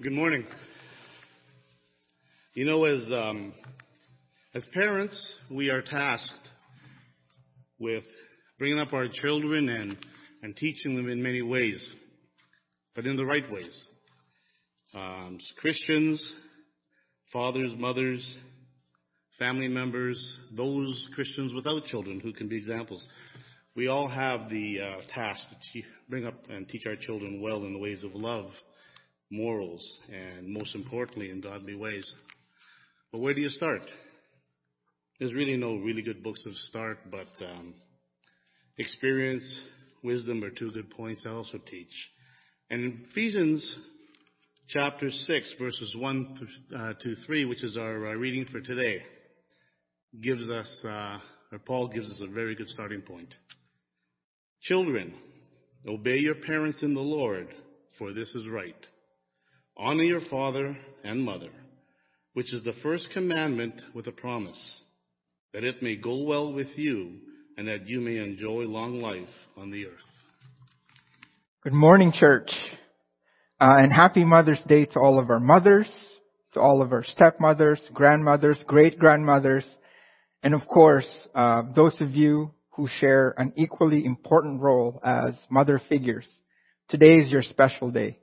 Good morning. You know, as um, as parents, we are tasked with bringing up our children and and teaching them in many ways, but in the right ways. Um, Christians, fathers, mothers, family members, those Christians without children who can be examples. We all have the uh, task to bring up and teach our children well in the ways of love morals, and most importantly, in godly ways. But where do you start? There's really no really good books to start, but um, experience, wisdom are two good points I also teach. And in Ephesians chapter 6, verses 1 uh, to 3, which is our uh, reading for today, gives us, uh, or Paul gives us a very good starting point. Children, obey your parents in the Lord, for this is right. Honor your father and mother, which is the first commandment with a promise, that it may go well with you and that you may enjoy long life on the earth. Good morning, church. Uh, and happy Mother's Day to all of our mothers, to all of our stepmothers, grandmothers, great grandmothers, and of course, uh, those of you who share an equally important role as mother figures. Today is your special day.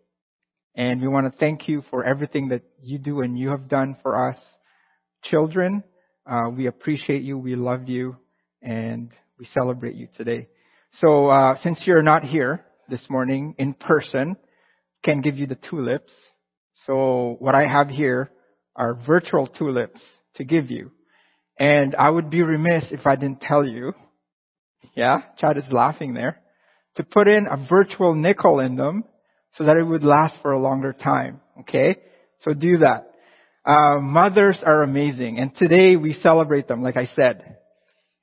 And we want to thank you for everything that you do and you have done for us children. Uh, we appreciate you. We love you and we celebrate you today. So, uh, since you're not here this morning in person, can give you the tulips. So what I have here are virtual tulips to give you. And I would be remiss if I didn't tell you, yeah, Chad is laughing there, to put in a virtual nickel in them so that it would last for a longer time. Okay? So do that. Uh, mothers are amazing, and today we celebrate them, like I said.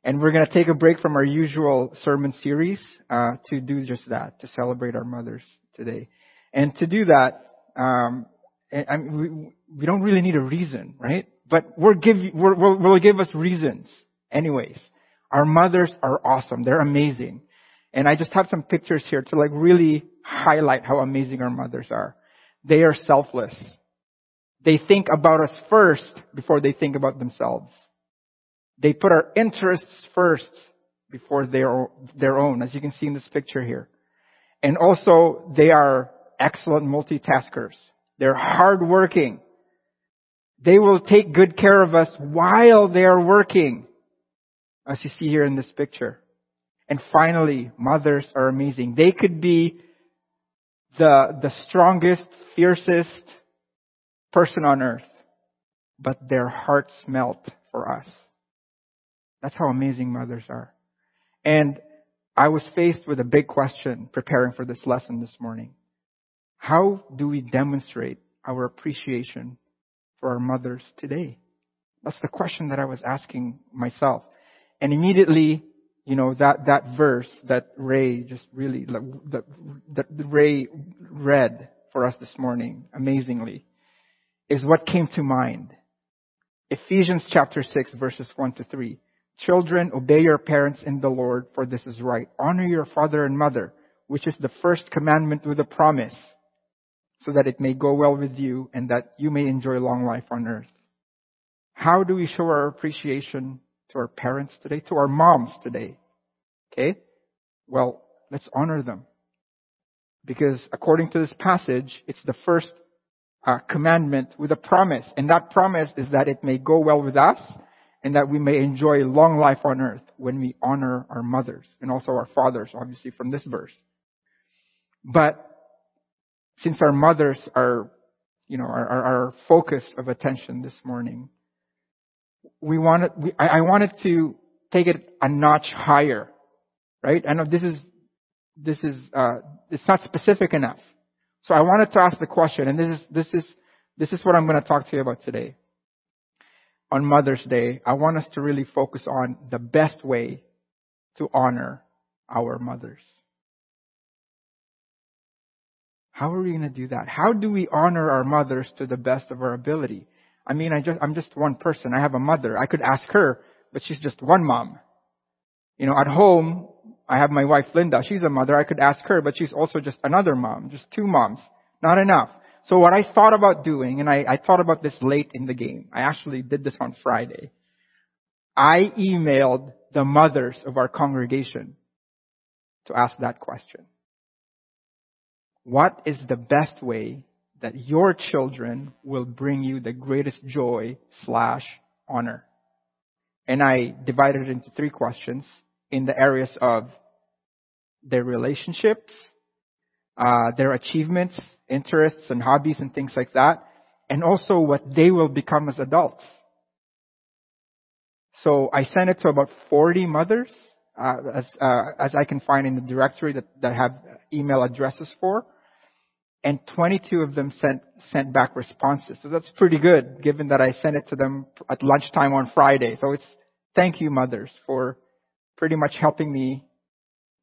And we're going to take a break from our usual sermon series uh, to do just that, to celebrate our mothers today. And to do that, um, I mean, we, we don't really need a reason, right? But we're give, we're, we'll, we'll give us reasons, anyways. Our mothers are awesome; they're amazing. And I just have some pictures here to like really highlight how amazing our mothers are. They are selfless. They think about us first before they think about themselves. They put our interests first before their, their own, as you can see in this picture here. And also, they are excellent multitaskers. They're hardworking. They will take good care of us while they are working, as you see here in this picture. And finally, mothers are amazing. They could be the, the strongest, fiercest person on earth, but their hearts melt for us. That's how amazing mothers are. And I was faced with a big question preparing for this lesson this morning. How do we demonstrate our appreciation for our mothers today? That's the question that I was asking myself. And immediately you know, that, that verse that Ray just really, that, that Ray read for us this morning, amazingly, is what came to mind. Ephesians chapter 6 verses 1 to 3. Children, obey your parents in the Lord, for this is right. Honor your father and mother, which is the first commandment with a promise, so that it may go well with you and that you may enjoy long life on earth. How do we show our appreciation to our parents today, to our moms today. Okay? Well, let's honor them. Because according to this passage, it's the first uh, commandment with a promise. And that promise is that it may go well with us and that we may enjoy long life on earth when we honor our mothers and also our fathers, obviously from this verse. But since our mothers are, you know, our, our focus of attention this morning, we wanted, we, I, I wanted to take it a notch higher, right? I know this is, this is, uh, it's not specific enough. So I wanted to ask the question, and this is, this is, this is what I'm going to talk to you about today. On Mother's Day, I want us to really focus on the best way to honor our mothers. How are we going to do that? How do we honor our mothers to the best of our ability? I mean, I just, I'm just one person. I have a mother. I could ask her, but she's just one mom. You know, at home, I have my wife Linda. She's a mother. I could ask her, but she's also just another mom. Just two moms. Not enough. So what I thought about doing, and I, I thought about this late in the game. I actually did this on Friday. I emailed the mothers of our congregation to ask that question. What is the best way that your children will bring you the greatest joy slash honor? And I divided it into three questions in the areas of their relationships, uh, their achievements, interests, and hobbies and things like that, and also what they will become as adults. So I sent it to about 40 mothers, uh, as, uh, as I can find in the directory that, that have email addresses for. And 22 of them sent, sent back responses. So that's pretty good, given that I sent it to them at lunchtime on Friday. So it's, thank you mothers for pretty much helping me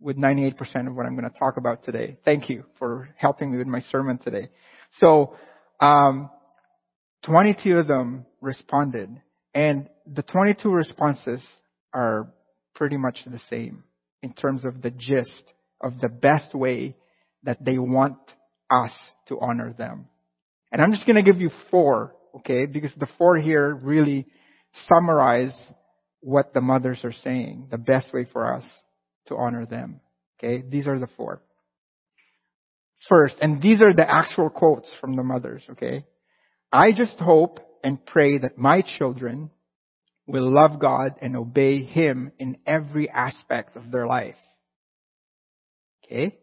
with 98% of what I'm going to talk about today. Thank you for helping me with my sermon today. So, um, 22 of them responded. And the 22 responses are pretty much the same in terms of the gist of the best way that they want us to honor them. And I'm just going to give you four, okay? Because the four here really summarize what the mothers are saying, the best way for us to honor them. Okay? These are the four. First, and these are the actual quotes from the mothers, okay? I just hope and pray that my children will love God and obey Him in every aspect of their life. Okay?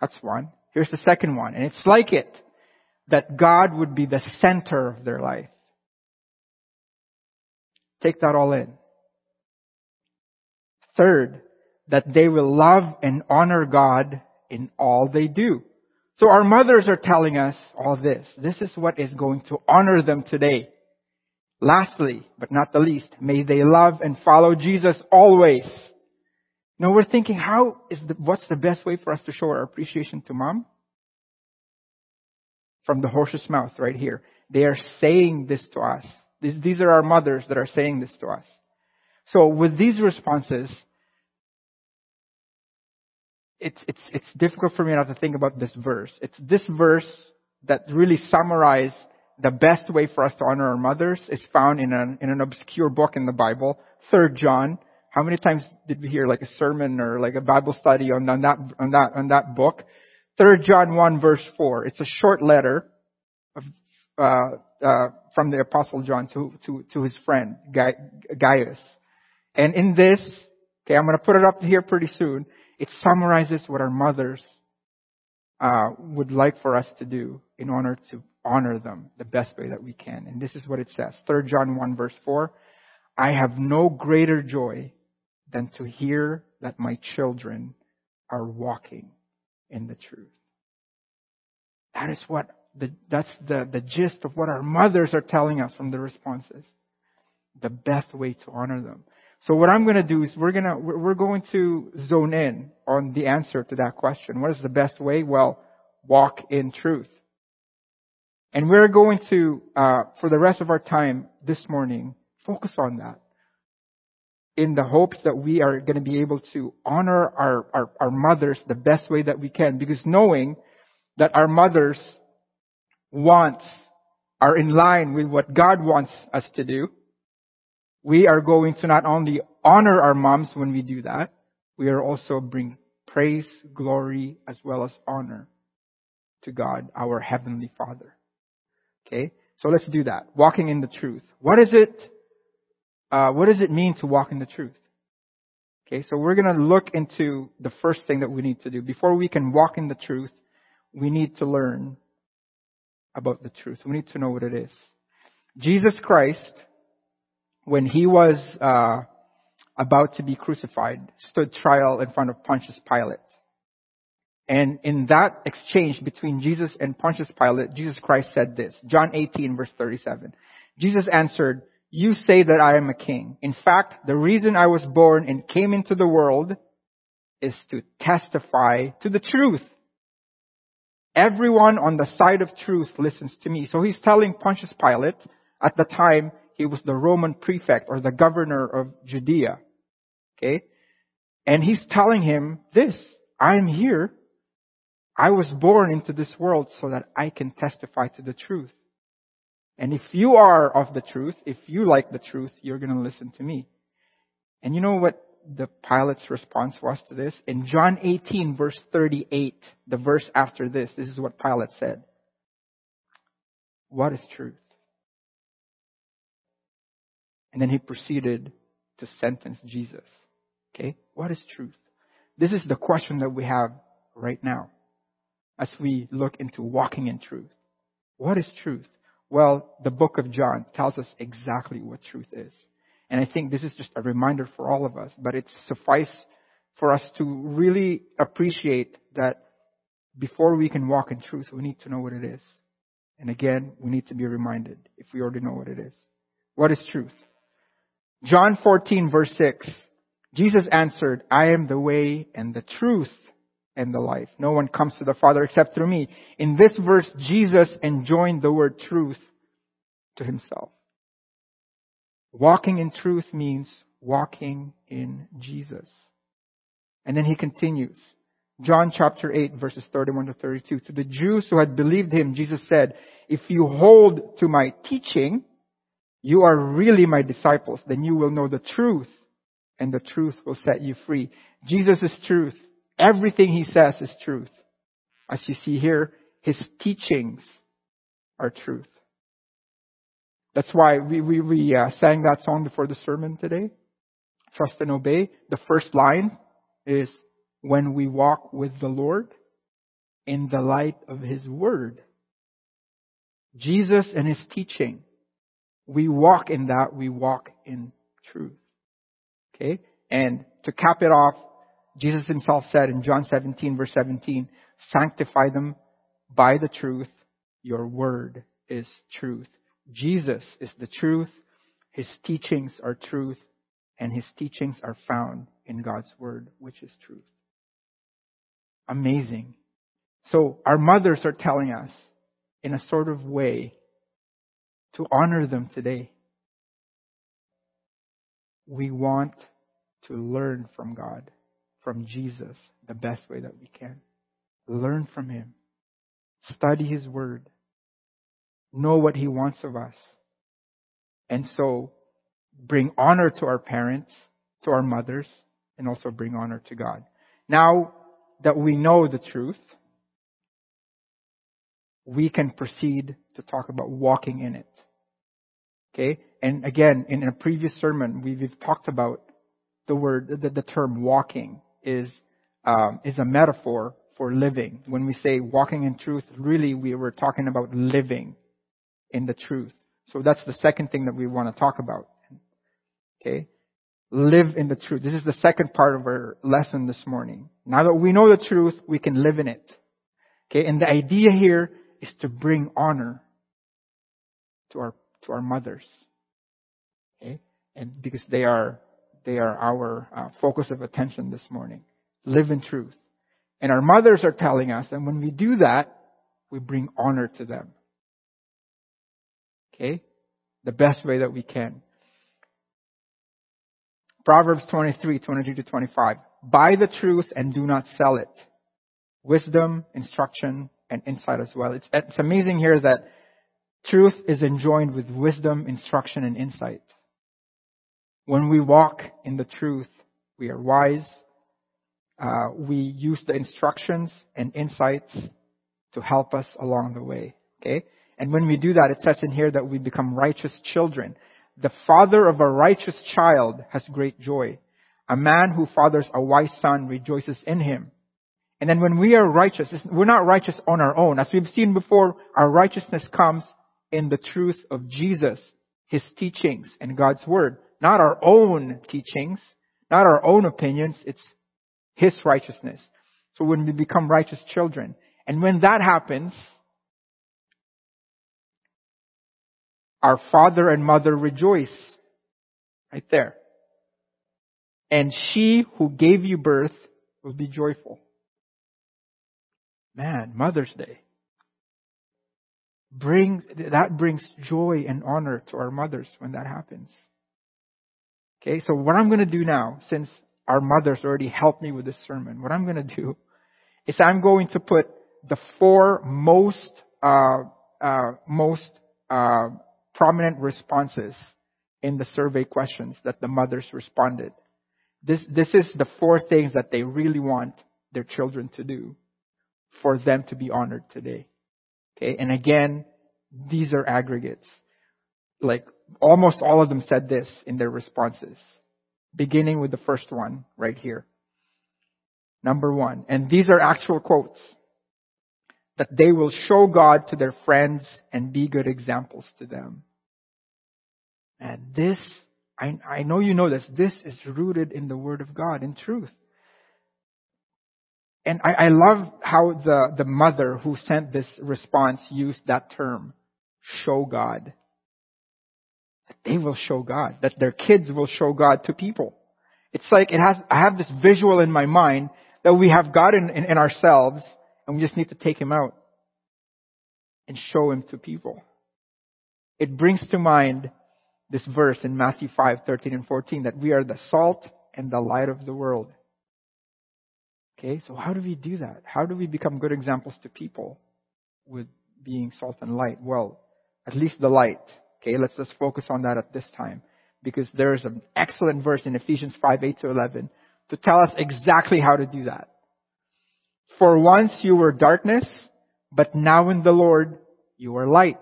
That's one. Here's the second one. And it's like it. That God would be the center of their life. Take that all in. Third, that they will love and honor God in all they do. So our mothers are telling us all this. This is what is going to honor them today. Lastly, but not the least, may they love and follow Jesus always. Now we're thinking, how is the, what's the best way for us to show our appreciation to mom? From the horse's mouth right here. They are saying this to us. These, these are our mothers that are saying this to us. So with these responses, it's, it's, it's difficult for me not to think about this verse. It's this verse that really summarizes the best way for us to honor our mothers is found in an, in an obscure book in the Bible, Third John. How many times did we hear like a sermon or like a Bible study on, on that, on that, on that book? Third John 1 verse 4. It's a short letter of, uh, uh, from the apostle John to, to, to his friend, Gaius. And in this, okay, I'm gonna put it up here pretty soon. It summarizes what our mothers uh, would like for us to do in order to honor them the best way that we can. And this is what it says. 3 John 1 verse 4. I have no greater joy than to hear that my children are walking in the truth. That is what the, that's the, the gist of what our mothers are telling us from the responses. The best way to honor them. So what I'm going to do is we're going to we're going to zone in on the answer to that question. What is the best way? Well, walk in truth. And we're going to, uh, for the rest of our time this morning, focus on that. In the hopes that we are going to be able to honor our, our, our mothers the best way that we can. Because knowing that our mothers wants are in line with what God wants us to do, we are going to not only honor our moms when we do that, we are also bring praise, glory, as well as honor to God, our Heavenly Father. Okay? So let's do that. Walking in the truth. What is it, uh, what does it mean to walk in the truth? Okay, so we're gonna look into the first thing that we need to do. Before we can walk in the truth, we need to learn about the truth. We need to know what it is. Jesus Christ when he was uh, about to be crucified, stood trial in front of Pontius Pilate. And in that exchange between Jesus and Pontius Pilate, Jesus Christ said this, John 18 verse 37. Jesus answered, you say that I am a king. In fact, the reason I was born and came into the world is to testify to the truth. Everyone on the side of truth listens to me. So he's telling Pontius Pilate at the time, he was the Roman prefect or the governor of Judea. Okay? And he's telling him this, I'm here. I was born into this world so that I can testify to the truth. And if you are of the truth, if you like the truth, you're going to listen to me. And you know what the Pilate's response was to this? In John 18 verse 38, the verse after this, this is what Pilate said. What is truth? And then he proceeded to sentence Jesus. Okay? What is truth? This is the question that we have right now as we look into walking in truth. What is truth? Well, the book of John tells us exactly what truth is. And I think this is just a reminder for all of us, but it's suffice for us to really appreciate that before we can walk in truth, we need to know what it is. And again, we need to be reminded if we already know what it is. What is truth? John 14 verse 6. Jesus answered, I am the way and the truth and the life. No one comes to the Father except through me. In this verse, Jesus enjoined the word truth to himself. Walking in truth means walking in Jesus. And then he continues. John chapter 8 verses 31 to 32. To the Jews who had believed him, Jesus said, if you hold to my teaching, you are really my disciples. Then you will know the truth and the truth will set you free. Jesus is truth. Everything he says is truth. As you see here, his teachings are truth. That's why we, we, we uh, sang that song before the sermon today. Trust and obey. The first line is, when we walk with the Lord in the light of His Word. Jesus and His teaching. We walk in that, we walk in truth. Okay? And to cap it off, Jesus himself said in John 17 verse 17, sanctify them by the truth. Your word is truth. Jesus is the truth. His teachings are truth and his teachings are found in God's word, which is truth. Amazing. So our mothers are telling us in a sort of way to honor them today. We want to learn from God, from Jesus, the best way that we can. Learn from Him. Study His Word. Know what He wants of us. And so, bring honor to our parents, to our mothers, and also bring honor to God. Now that we know the truth, we can proceed to talk about walking in it. Okay? And again, in a previous sermon, we've talked about the word, the, the term walking is, um, is a metaphor for living. When we say walking in truth, really we were talking about living in the truth. So that's the second thing that we want to talk about. Okay? Live in the truth. This is the second part of our lesson this morning. Now that we know the truth, we can live in it. Okay? And the idea here is to bring honor to our, to our mothers. Okay? And because they are, they are our uh, focus of attention this morning. Live in truth. And our mothers are telling us that when we do that, we bring honor to them. Okay? The best way that we can. Proverbs 23, 22 to 25. Buy the truth and do not sell it. Wisdom, instruction, and insight as well. It's, it's amazing here that truth is enjoined with wisdom, instruction, and insight. When we walk in the truth, we are wise. Uh, we use the instructions and insights to help us along the way. Okay? And when we do that, it says in here that we become righteous children. The father of a righteous child has great joy. A man who fathers a wise son rejoices in him. And then when we are righteous, we're not righteous on our own. As we've seen before, our righteousness comes in the truth of Jesus, His teachings, and God's Word. Not our own teachings, not our own opinions, it's His righteousness. So when we become righteous children, and when that happens, Our father and mother rejoice. Right there. And she who gave you birth will be joyful. Man, Mother's Day. Bring, that brings joy and honor to our mothers when that happens. Okay, so what I'm going to do now, since our mothers already helped me with this sermon, what I'm going to do is I'm going to put the four most, uh, uh, most, uh, prominent responses in the survey questions that the mothers responded. This, this is the four things that they really want their children to do for them to be honored today. Okay, and again, these are aggregates. Like almost all of them said this in their responses, beginning with the first one right here. Number one, and these are actual quotes, that they will show God to their friends and be good examples to them. And this, I, I know you know this, this is rooted in the Word of God, in truth. And I, I love how the, the mother who sent this response used that term, show God. They will show God, that their kids will show God to people. It's like it has, I have this visual in my mind that we have God in, in, in ourselves and we just need to take Him out and show Him to people. It brings to mind this verse in Matthew 5, 13 and 14 that we are the salt and the light of the world. Okay, so how do we do that? How do we become good examples to people with being salt and light? Well, at least the light. Okay, let's just focus on that at this time. Because there is an excellent verse in Ephesians 5, 8 to 11 to tell us exactly how to do that. For once you were darkness, but now in the Lord you are light.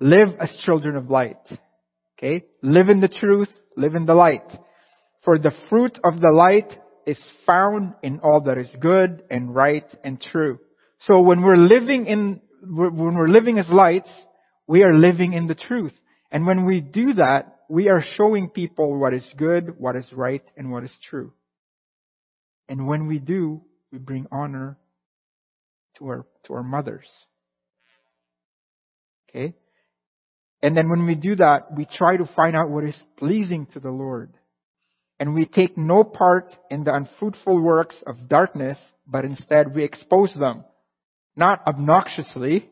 Live as children of light. Okay? Live in the truth, live in the light. For the fruit of the light is found in all that is good and right and true. So when we're living in, when we're living as lights, we are living in the truth. And when we do that, we are showing people what is good, what is right, and what is true. And when we do, we bring honor to our, to our mothers. Okay? And then when we do that, we try to find out what is pleasing to the Lord. And we take no part in the unfruitful works of darkness, but instead we expose them. Not obnoxiously,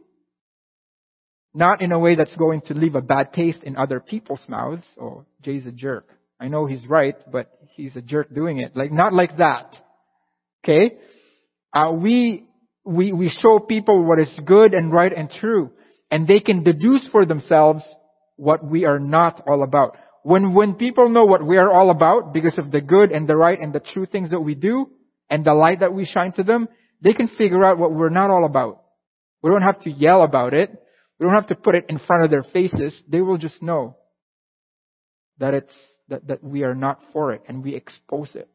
not in a way that's going to leave a bad taste in other people's mouths. Oh, Jay's a jerk. I know he's right, but he's a jerk doing it. Like, not like that. Okay? Uh, we, we, we show people what is good and right and true. And they can deduce for themselves what we are not all about. When, when people know what we are all about because of the good and the right and the true things that we do and the light that we shine to them, they can figure out what we're not all about. We don't have to yell about it. We don't have to put it in front of their faces. They will just know that it's, that, that we are not for it and we expose it.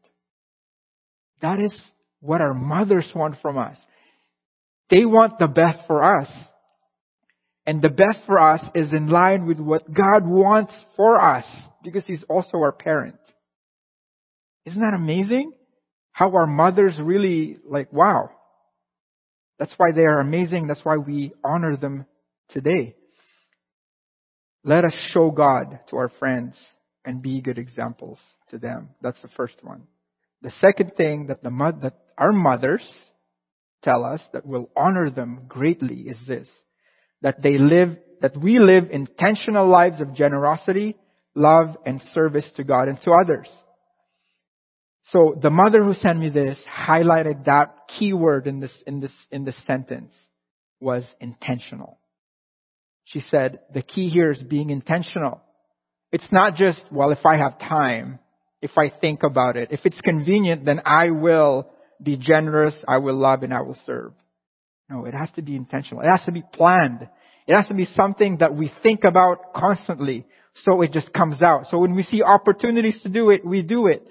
That is what our mothers want from us. They want the best for us. And the best for us is in line with what God wants for us because He's also our parent. Isn't that amazing? How our mothers really like, wow. That's why they are amazing. That's why we honor them today. Let us show God to our friends and be good examples to them. That's the first one. The second thing that the that our mothers tell us that will honor them greatly is this that they live, that we live intentional lives of generosity, love, and service to God and to others. So the mother who sent me this highlighted that key word in this, in this, in this sentence was intentional. She said, the key here is being intentional. It's not just, well, if I have time, if I think about it, if it's convenient, then I will be generous, I will love, and I will serve. No, it has to be intentional. It has to be planned. It has to be something that we think about constantly so it just comes out. So when we see opportunities to do it, we do it.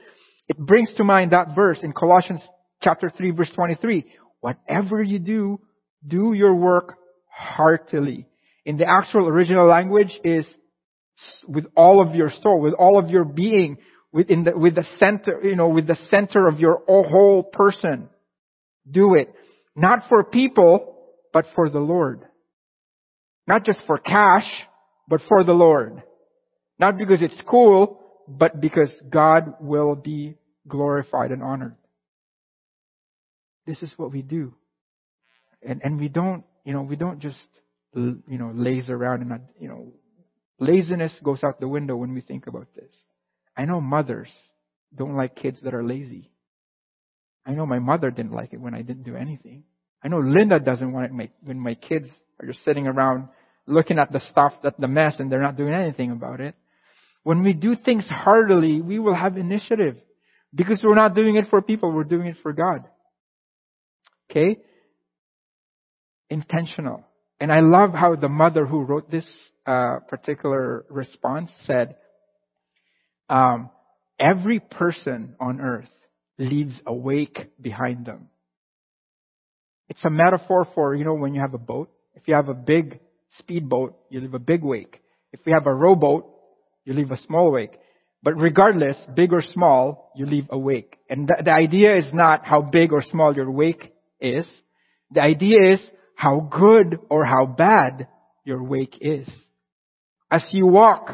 It brings to mind that verse in Colossians chapter 3 verse 23. Whatever you do, do your work heartily. In the actual original language is with all of your soul, with all of your being, within the, with the center, you know, with the center of your whole person. Do it. Not for people, but for the Lord. Not just for cash, but for the Lord. Not because it's cool, but because God will be glorified and honored. This is what we do. And, and we don't, you know, we don't just, you know, lays around and you know, laziness goes out the window when we think about this. I know mothers don't like kids that are lazy. I know my mother didn't like it when I didn't do anything. I know Linda doesn't want it when my kids are just sitting around looking at the stuff, at the mess, and they're not doing anything about it. When we do things heartily, we will have initiative. Because we're not doing it for people, we're doing it for God. Okay? Intentional. And I love how the mother who wrote this uh, particular response said, um, every person on earth leaves a wake behind them. It's a metaphor for, you know, when you have a boat. If you have a big speedboat, you leave a big wake. If you have a rowboat, you leave a small wake. But regardless, big or small, you leave a wake. And the, the idea is not how big or small your wake is. The idea is how good or how bad your wake is. As you walk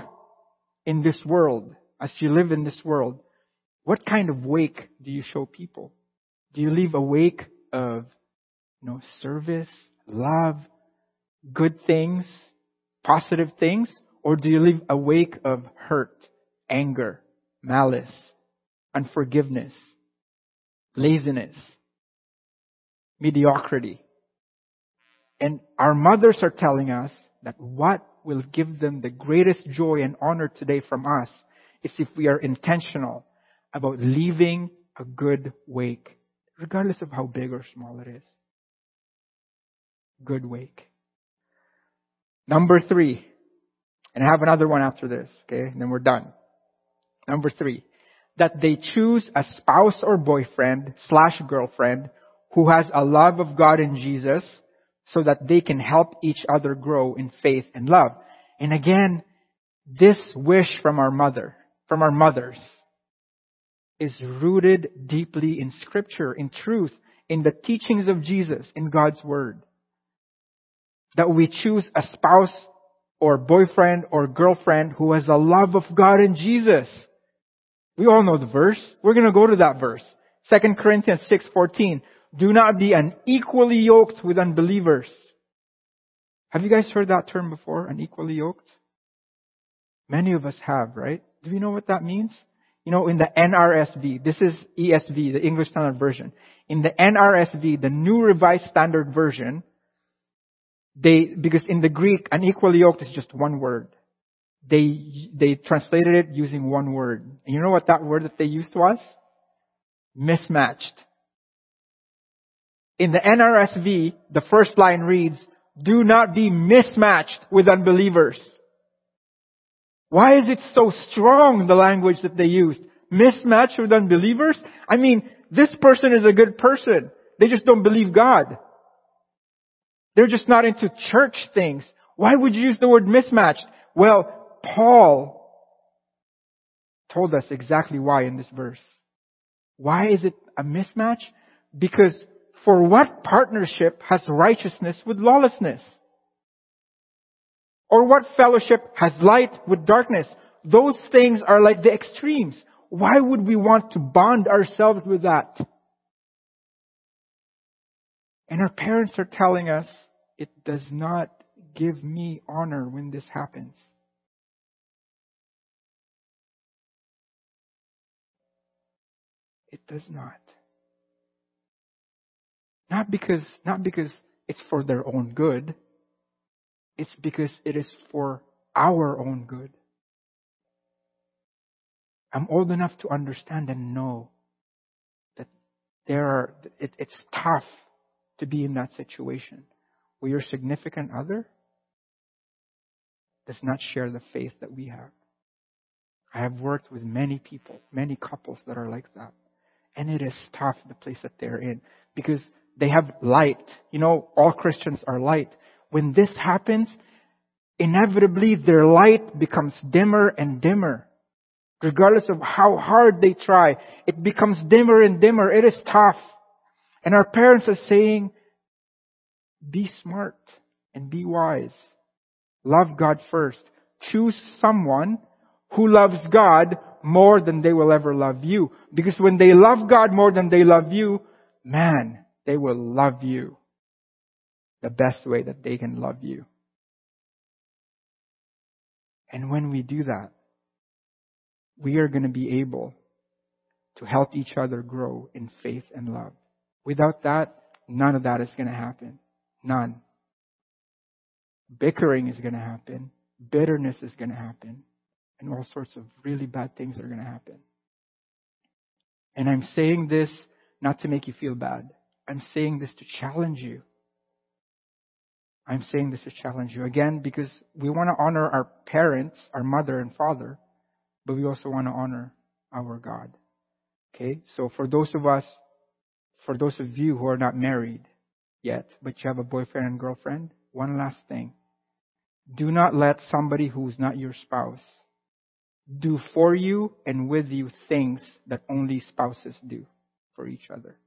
in this world, as you live in this world, what kind of wake do you show people? Do you leave a wake of, you know, service, love, good things, positive things? Or do you leave a wake of hurt, anger, malice, unforgiveness, laziness, mediocrity? And our mothers are telling us that what will give them the greatest joy and honor today from us is if we are intentional about leaving a good wake, regardless of how big or small it is. Good wake. Number three, and I have another one after this, okay, and then we're done. Number three, that they choose a spouse or boyfriend slash girlfriend who has a love of God and Jesus so that they can help each other grow in faith and love. And again, this wish from our mother, from our mothers, is rooted deeply in scripture, in truth, in the teachings of Jesus, in God's word. That we choose a spouse or boyfriend or girlfriend who has a love of God and Jesus. We all know the verse. We're going to go to that verse. 2 Corinthians 6:14. Do not be unequally yoked with unbelievers. Have you guys heard that term before? Unequally yoked? Many of us have, right? Do you know what that means? You know, in the NRSV, this is ESV, the English Standard Version. In the NRSV, the New Revised Standard Version, they, because in the Greek, unequally yoked is just one word. They, they translated it using one word. And you know what that word that they used was? Mismatched. In the NRSV, the first line reads, do not be mismatched with unbelievers. Why is it so strong, the language that they used? Mismatched with unbelievers? I mean, this person is a good person. They just don't believe God. They're just not into church things. Why would you use the word mismatched? Well, Paul told us exactly why in this verse. Why is it a mismatch? Because for what partnership has righteousness with lawlessness? Or what fellowship has light with darkness? Those things are like the extremes. Why would we want to bond ourselves with that? And our parents are telling us it does not give me honor when this happens. It does not. Not because, not because it's for their own good. It's because it is for our own good. I'm old enough to understand and know that there are, it, it's tough to be in that situation where your significant other does not share the faith that we have. I have worked with many people, many couples that are like that. And it is tough, the place that they're in, because they have light. You know, all Christians are light. When this happens, inevitably their light becomes dimmer and dimmer. Regardless of how hard they try, it becomes dimmer and dimmer. It is tough. And our parents are saying, be smart and be wise. Love God first. Choose someone who loves God more than they will ever love you. Because when they love God more than they love you, man, they will love you the best way that they can love you. And when we do that, we are going to be able to help each other grow in faith and love. Without that, none of that is going to happen. None. Bickering is going to happen. Bitterness is going to happen. And all sorts of really bad things are going to happen. And I'm saying this not to make you feel bad. I'm saying this to challenge you. I'm saying this to challenge you again because we want to honor our parents, our mother and father, but we also want to honor our God. Okay? So for those of us, for those of you who are not married yet, but you have a boyfriend and girlfriend, one last thing. Do not let somebody who's not your spouse do for you and with you things that only spouses do for each other.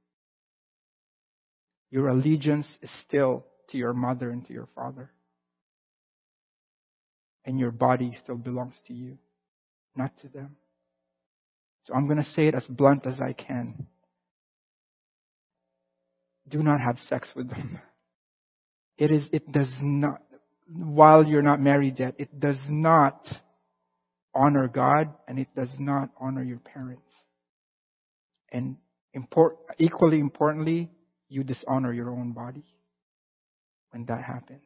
Your allegiance is still to your mother and to your father. And your body still belongs to you, not to them. So I'm going to say it as blunt as I can. Do not have sex with them. It is, it does not, while you're not married yet, it does not honor God and it does not honor your parents. And import, equally importantly, you dishonor your own body when that happens.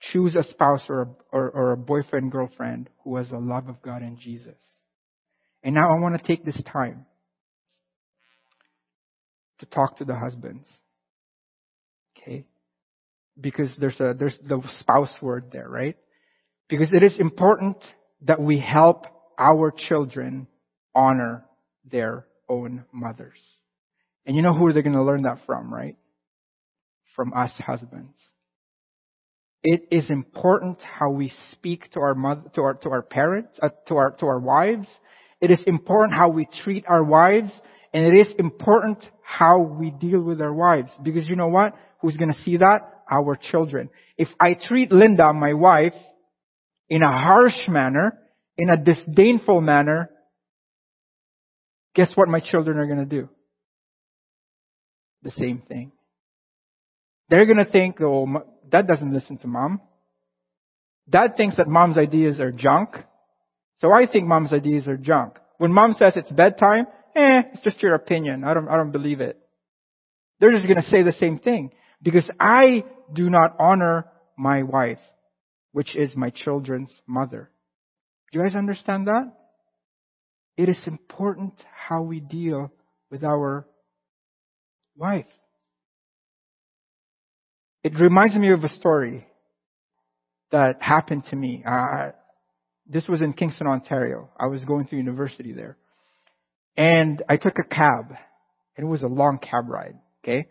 Choose a spouse or a, or, or a boyfriend, girlfriend who has a love of God and Jesus. And now I want to take this time to talk to the husbands. Okay? Because there's a, there's the spouse word there, right? Because it is important that we help our children honor their own mothers. And you know who they're going to learn that from, right? From us husbands. It is important how we speak to our mother, to our, to our parents, uh, to our, to our wives. It is important how we treat our wives. And it is important how we deal with our wives. Because you know what? Who's going to see that? Our children. If I treat Linda, my wife, in a harsh manner, in a disdainful manner, guess what my children are going to do? The same thing. They're going to think, oh, dad doesn't listen to mom. Dad thinks that mom's ideas are junk. So I think mom's ideas are junk. When mom says it's bedtime, eh, it's just your opinion. I don't, I don't believe it. They're just going to say the same thing because I do not honor my wife, which is my children's mother. Do you guys understand that? It is important how we deal with our wife. It reminds me of a story that happened to me. Uh, this was in Kingston, Ontario. I was going to university there. And I took a cab. And it was a long cab ride. Okay?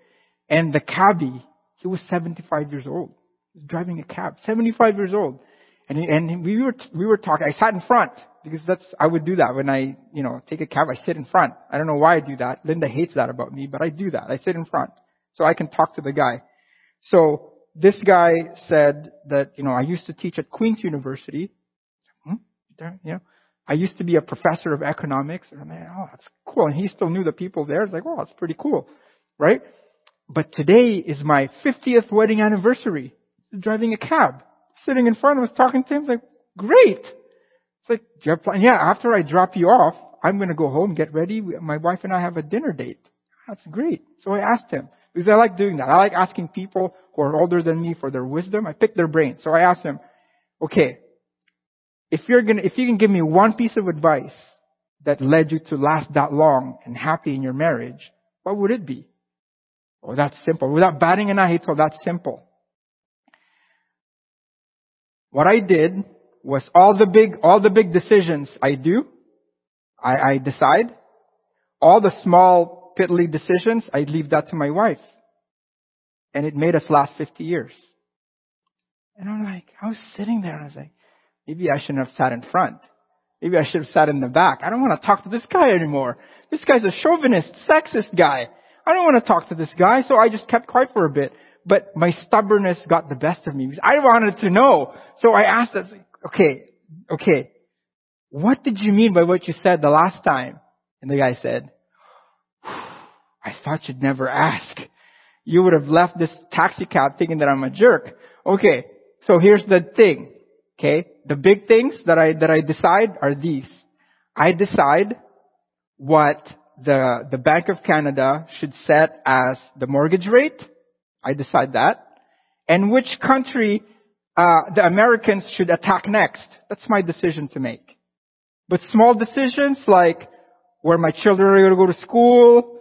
And the cabbie, he was 75 years old. He was driving a cab. 75 years old. And, and we were, we were talking. I sat in front because that's, I would do that when I, you know, take a cab. I sit in front. I don't know why I do that. Linda hates that about me, but I do that. I sit in front so I can talk to the guy. So this guy said that, you know, I used to teach at Queen's University. Hmm? Yeah. I used to be a professor of economics. And I'm like, oh, that's cool. And he still knew the people there. It's like, oh, that's pretty cool. Right? But today is my 50th wedding anniversary. Driving a cab sitting in front of us talking to him. It's like, great. It's like, do you have plan? Yeah, after I drop you off, I'm going to go home, get ready. My wife and I have a dinner date. That's great. So I asked him, because I like doing that. I like asking people who are older than me for their wisdom. I pick their brain. So I asked him, okay, if you're gonna, if you can give me one piece of advice that led you to last that long and happy in your marriage, what would it be? Oh, that's simple. Without batting an eye, he told that's simple. What I did was all the big, all the big decisions I do, I, I decide. All the small, piddly decisions, I leave that to my wife. And it made us last 50 years. And I'm like, I was sitting there and I was like, maybe I shouldn't have sat in front. Maybe I should have sat in the back. I don't want to talk to this guy anymore. This guy's a chauvinist, sexist guy. I don't want to talk to this guy, so I just kept quiet for a bit but my stubbornness got the best of me because I wanted to know. So I asked, okay, okay, what did you mean by what you said the last time? And the guy said, I thought you'd never ask. You would have left this taxi cab thinking that I'm a jerk. Okay, so here's the thing. Okay, the big things that I, that I decide are these. I decide what the, the Bank of Canada should set as the mortgage rate. I decide that. And which country uh, the Americans should attack next. That's my decision to make. But small decisions like where my children are going to go to school,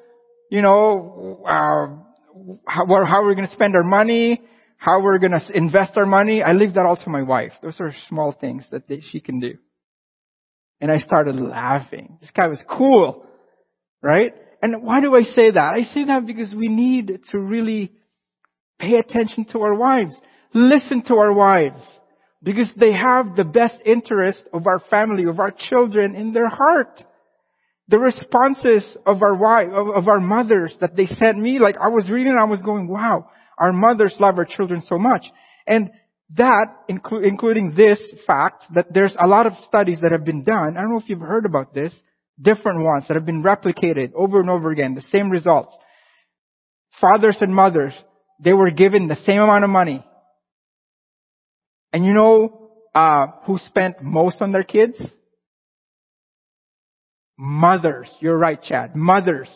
you know, uh, how, how we're going to spend our money, how we're going to invest our money, I leave that all to my wife. Those are small things that they, she can do. And I started laughing. This guy was cool, right? And why do I say that? I say that because we need to really pay attention to our wives. Listen to our wives. Because they have the best interest of our family, of our children in their heart. The responses of our wife, of, of our mothers that they sent me, like I was reading I was going, wow, our mothers love our children so much. And that, inclu- including this fact, that there's a lot of studies that have been done. I don't know if you've heard about this. Different ones that have been replicated over and over again. The same results. Fathers and mothers, they were given the same amount of money. And you know, uh, who spent most on their kids? Mothers. You're right, Chad. Mothers.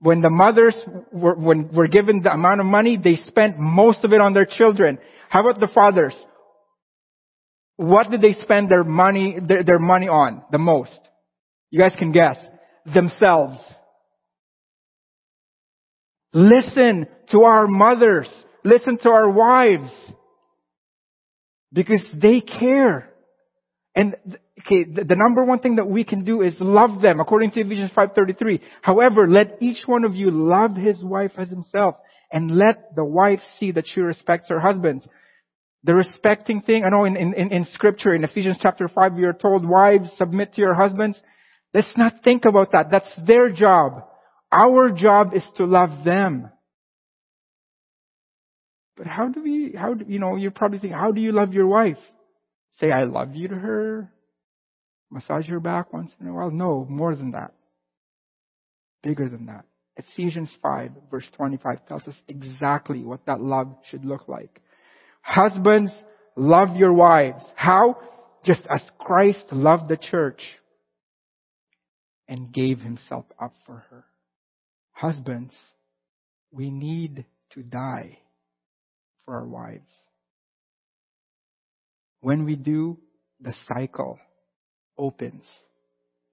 When the mothers were, when were given the amount of money, they spent most of it on their children. How about the fathers? What did they spend their money, their, their money on the most? You guys can guess. Themselves. Listen to our mothers. Listen to our wives. Because they care. And okay, the, number one thing that we can do is love them, according to Ephesians 5.33. However, let each one of you love his wife as himself, and let the wife see that she respects her husband. The respecting thing, I know in, in, in scripture, in Ephesians chapter 5, we are told, wives, submit to your husbands. Let's not think about that. That's their job. Our job is to love them. But how do we, how do, you know, you're probably thinking, how do you love your wife? Say, I love you to her? Massage her back once in a while? No, more than that. Bigger than that. Ephesians 5 verse 25 tells us exactly what that love should look like. Husbands, love your wives. How? Just as Christ loved the church and gave himself up for her. Husbands, we need to die for our wives. When we do, the cycle opens.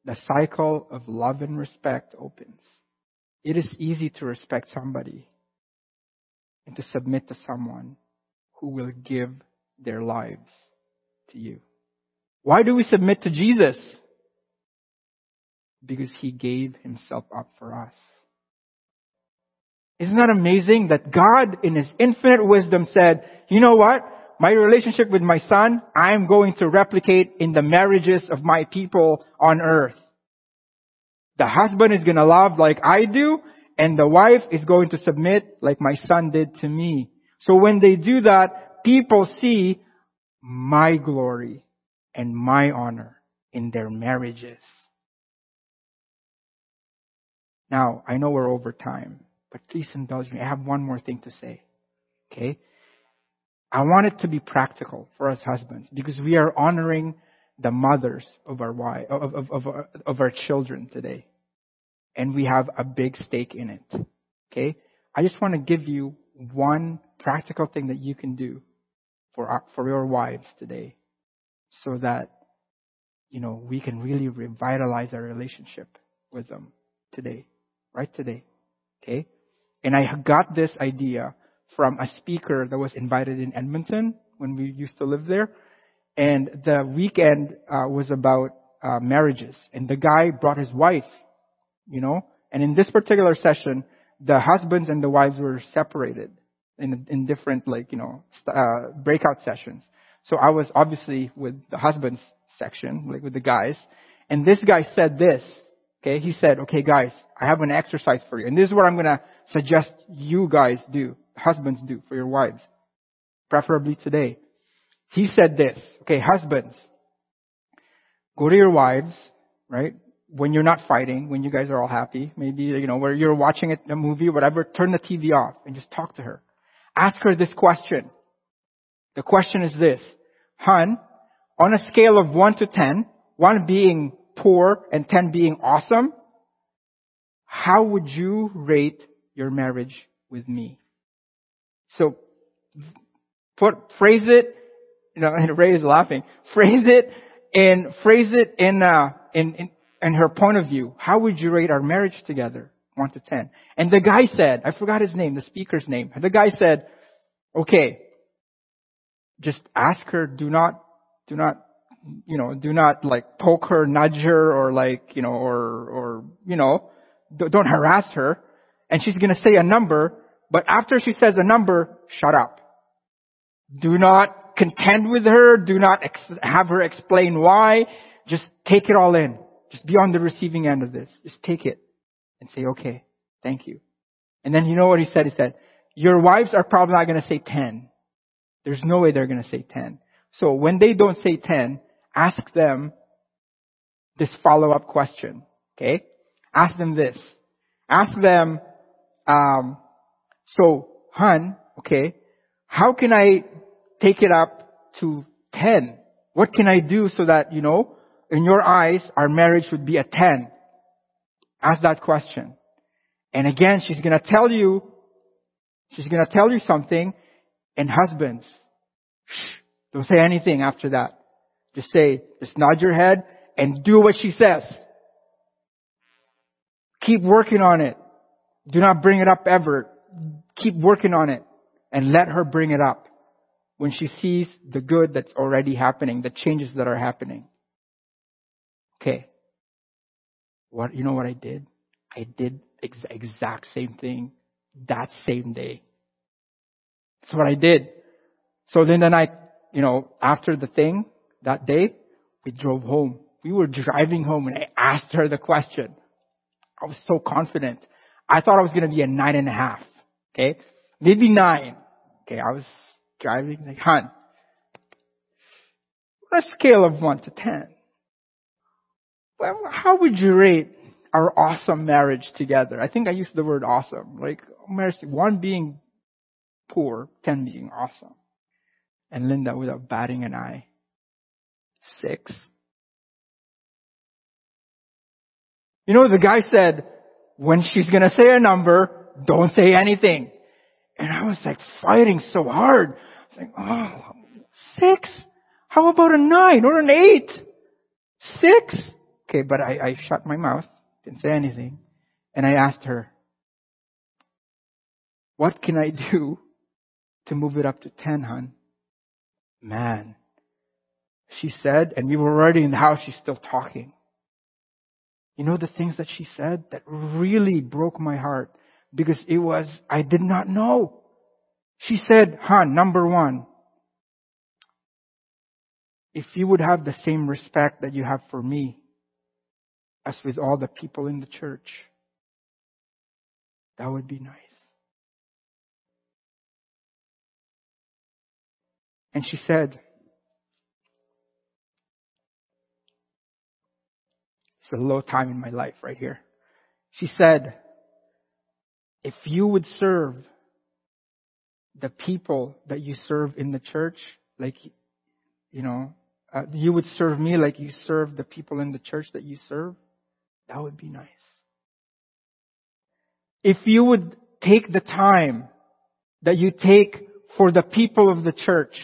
The cycle of love and respect opens. It is easy to respect somebody and to submit to someone who will give their lives to you. Why do we submit to Jesus? Because he gave himself up for us. Isn't that amazing that God in His infinite wisdom said, you know what? My relationship with my son, I'm going to replicate in the marriages of my people on earth. The husband is going to love like I do, and the wife is going to submit like my son did to me. So when they do that, people see my glory and my honor in their marriages. Now, I know we're over time. Please indulge me. I have one more thing to say. Okay? I want it to be practical for us husbands because we are honoring the mothers of our wife, of, of, of, our, of our children today. And we have a big stake in it. Okay? I just want to give you one practical thing that you can do for our, for your wives today so that you know we can really revitalize our relationship with them today right today okay and I got this idea from a speaker that was invited in Edmonton when we used to live there. And the weekend uh, was about uh, marriages. And the guy brought his wife, you know. And in this particular session, the husbands and the wives were separated in in different like you know uh, breakout sessions. So I was obviously with the husbands section, like with the guys. And this guy said this. Okay, he said, "Okay, guys, I have an exercise for you, and this is what I'm gonna suggest you guys do, husbands do for your wives, preferably today. He said this, okay, husbands, go to your wives, right? When you're not fighting, when you guys are all happy, maybe, you know, where you're watching a movie, whatever, turn the TV off and just talk to her. Ask her this question. The question is this, Hun, on a scale of 1 to 10, 1 being poor and 10 being awesome, how would you rate your marriage with me? So, put, phrase it, you know, and Ray is laughing. Phrase it and phrase it in, uh, in, in, in her point of view. How would you rate our marriage together? 1 to 10. And the guy said, I forgot his name, the speaker's name. The guy said, okay, just ask her, do not, do not, you know, do not like poke her, nudge her, or like, you know, or, or, you know, don't harass her. And she's gonna say a number, but after she says a number, shut up. Do not contend with her, do not ex- have her explain why, just take it all in. Just be on the receiving end of this. Just take it and say, okay, thank you. And then you know what he said? He said, your wives are probably not going to say 10. There's no way they're going to say 10. So when they don't say 10, ask them this follow-up question. Okay? Ask them this. Ask them, um, so, hun, okay, how can I take it up to 10? What can I do so that, you know, in your eyes, our marriage would be a 10? Ask that question. And again, she's gonna tell you, she's gonna tell you something, and husbands, shh, don't say anything after that. Just say, just nod your head and do what she says. Keep working on it. Do not bring it up ever. Keep working on it and let her bring it up when she sees the good that's already happening, the changes that are happening. Okay. What, you know what I did? I did ex- exact same thing that same day. That's what I did. So then the night, you know, after the thing that day, we drove home. We were driving home and I asked her the question. I was so confident. I thought I was going to be a nine and a half. Okay. Maybe nine. Okay. I was driving like, hun, a scale of one to ten, well, how would you rate our awesome marriage together? I think I used the word awesome. Like marriage, one being poor, ten being awesome. And Linda, without batting an eye, six. You know, the guy said, when she's gonna say a number, don't say anything. And I was like fighting so hard. I was like, oh, six? How about a nine or an eight? Six? Okay, but I, I shut my mouth, didn't say anything, and I asked her, what can I do to move it up to 10, hun? Man. She said, and we were already in the house, she's still talking. You know the things that she said that really broke my heart because it was, I did not know. She said, "Hun, number one, if you would have the same respect that you have for me as with all the people in the church, that would be nice. And she said, It's a low time in my life right here. She said, if you would serve the people that you serve in the church, like, you know, uh, you would serve me like you serve the people in the church that you serve, that would be nice. If you would take the time that you take for the people of the church,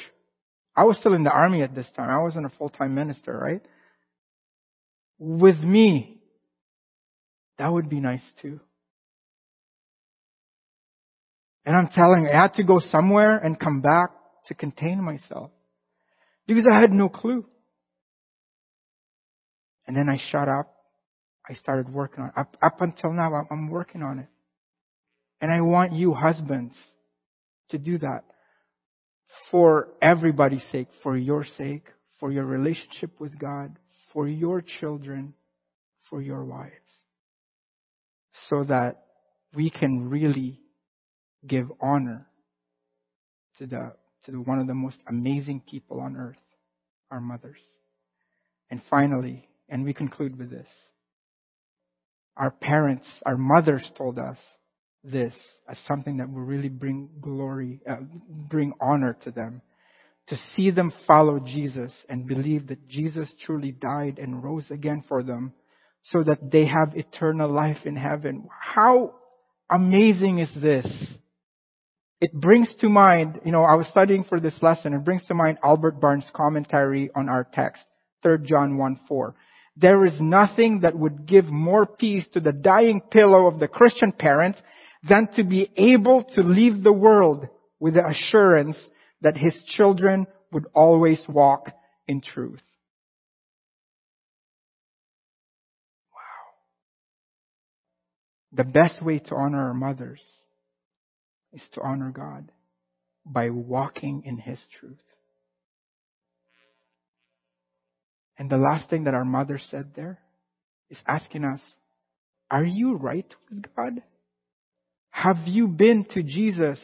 I was still in the army at this time. I wasn't a full-time minister, right? With me, that would be nice too. And I'm telling I had to go somewhere and come back to contain myself. Because I had no clue. And then I shut up. I started working on it. Up, up until now, I'm working on it. And I want you husbands to do that. For everybody's sake, for your sake, for your relationship with God, for your children, for your wives, so that we can really give honor to the to the, one of the most amazing people on earth, our mothers. And finally, and we conclude with this. Our parents, our mothers told us this as something that will really bring glory, uh, bring honor to them to see them follow Jesus and believe that Jesus truly died and rose again for them so that they have eternal life in heaven. How amazing is this? It brings to mind, you know, I was studying for this lesson, it brings to mind Albert Barnes' commentary on our text, 3 John 1 4. There is nothing that would give more peace to the dying pillow of the Christian parent than to be able to leave the world with the assurance that his children would always walk in truth. Wow. The best way to honor our mothers is to honor God by walking in His truth. And the last thing that our mother said there is asking us, are you right with God? Have you been to Jesus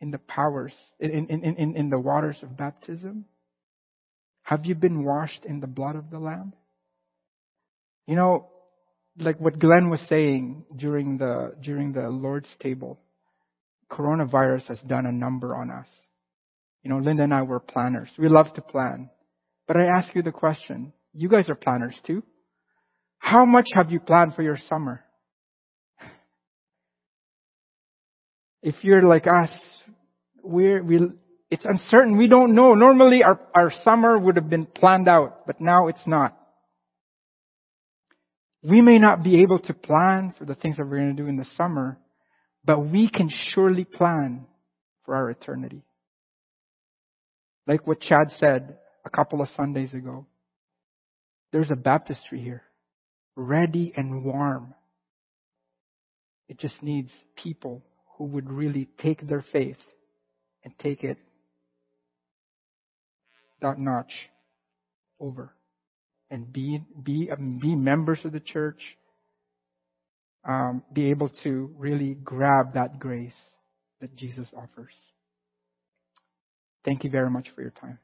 in the powers, in, in, in, in the waters of baptism? Have you been washed in the blood of the Lamb? You know, like what Glenn was saying during the, during the Lord's table, coronavirus has done a number on us. You know, Linda and I were planners. We love to plan. But I ask you the question, you guys are planners too? How much have you planned for your summer? If you're like us, we're, we, it's uncertain. We don't know. Normally our, our summer would have been planned out, but now it's not. We may not be able to plan for the things that we're going to do in the summer, but we can surely plan for our eternity. Like what Chad said a couple of Sundays ago. There's a baptistry here, ready and warm. It just needs people who would really take their faith and take it that notch over and be be um, be members of the church um, be able to really grab that grace that jesus offers. Thank you very much for your time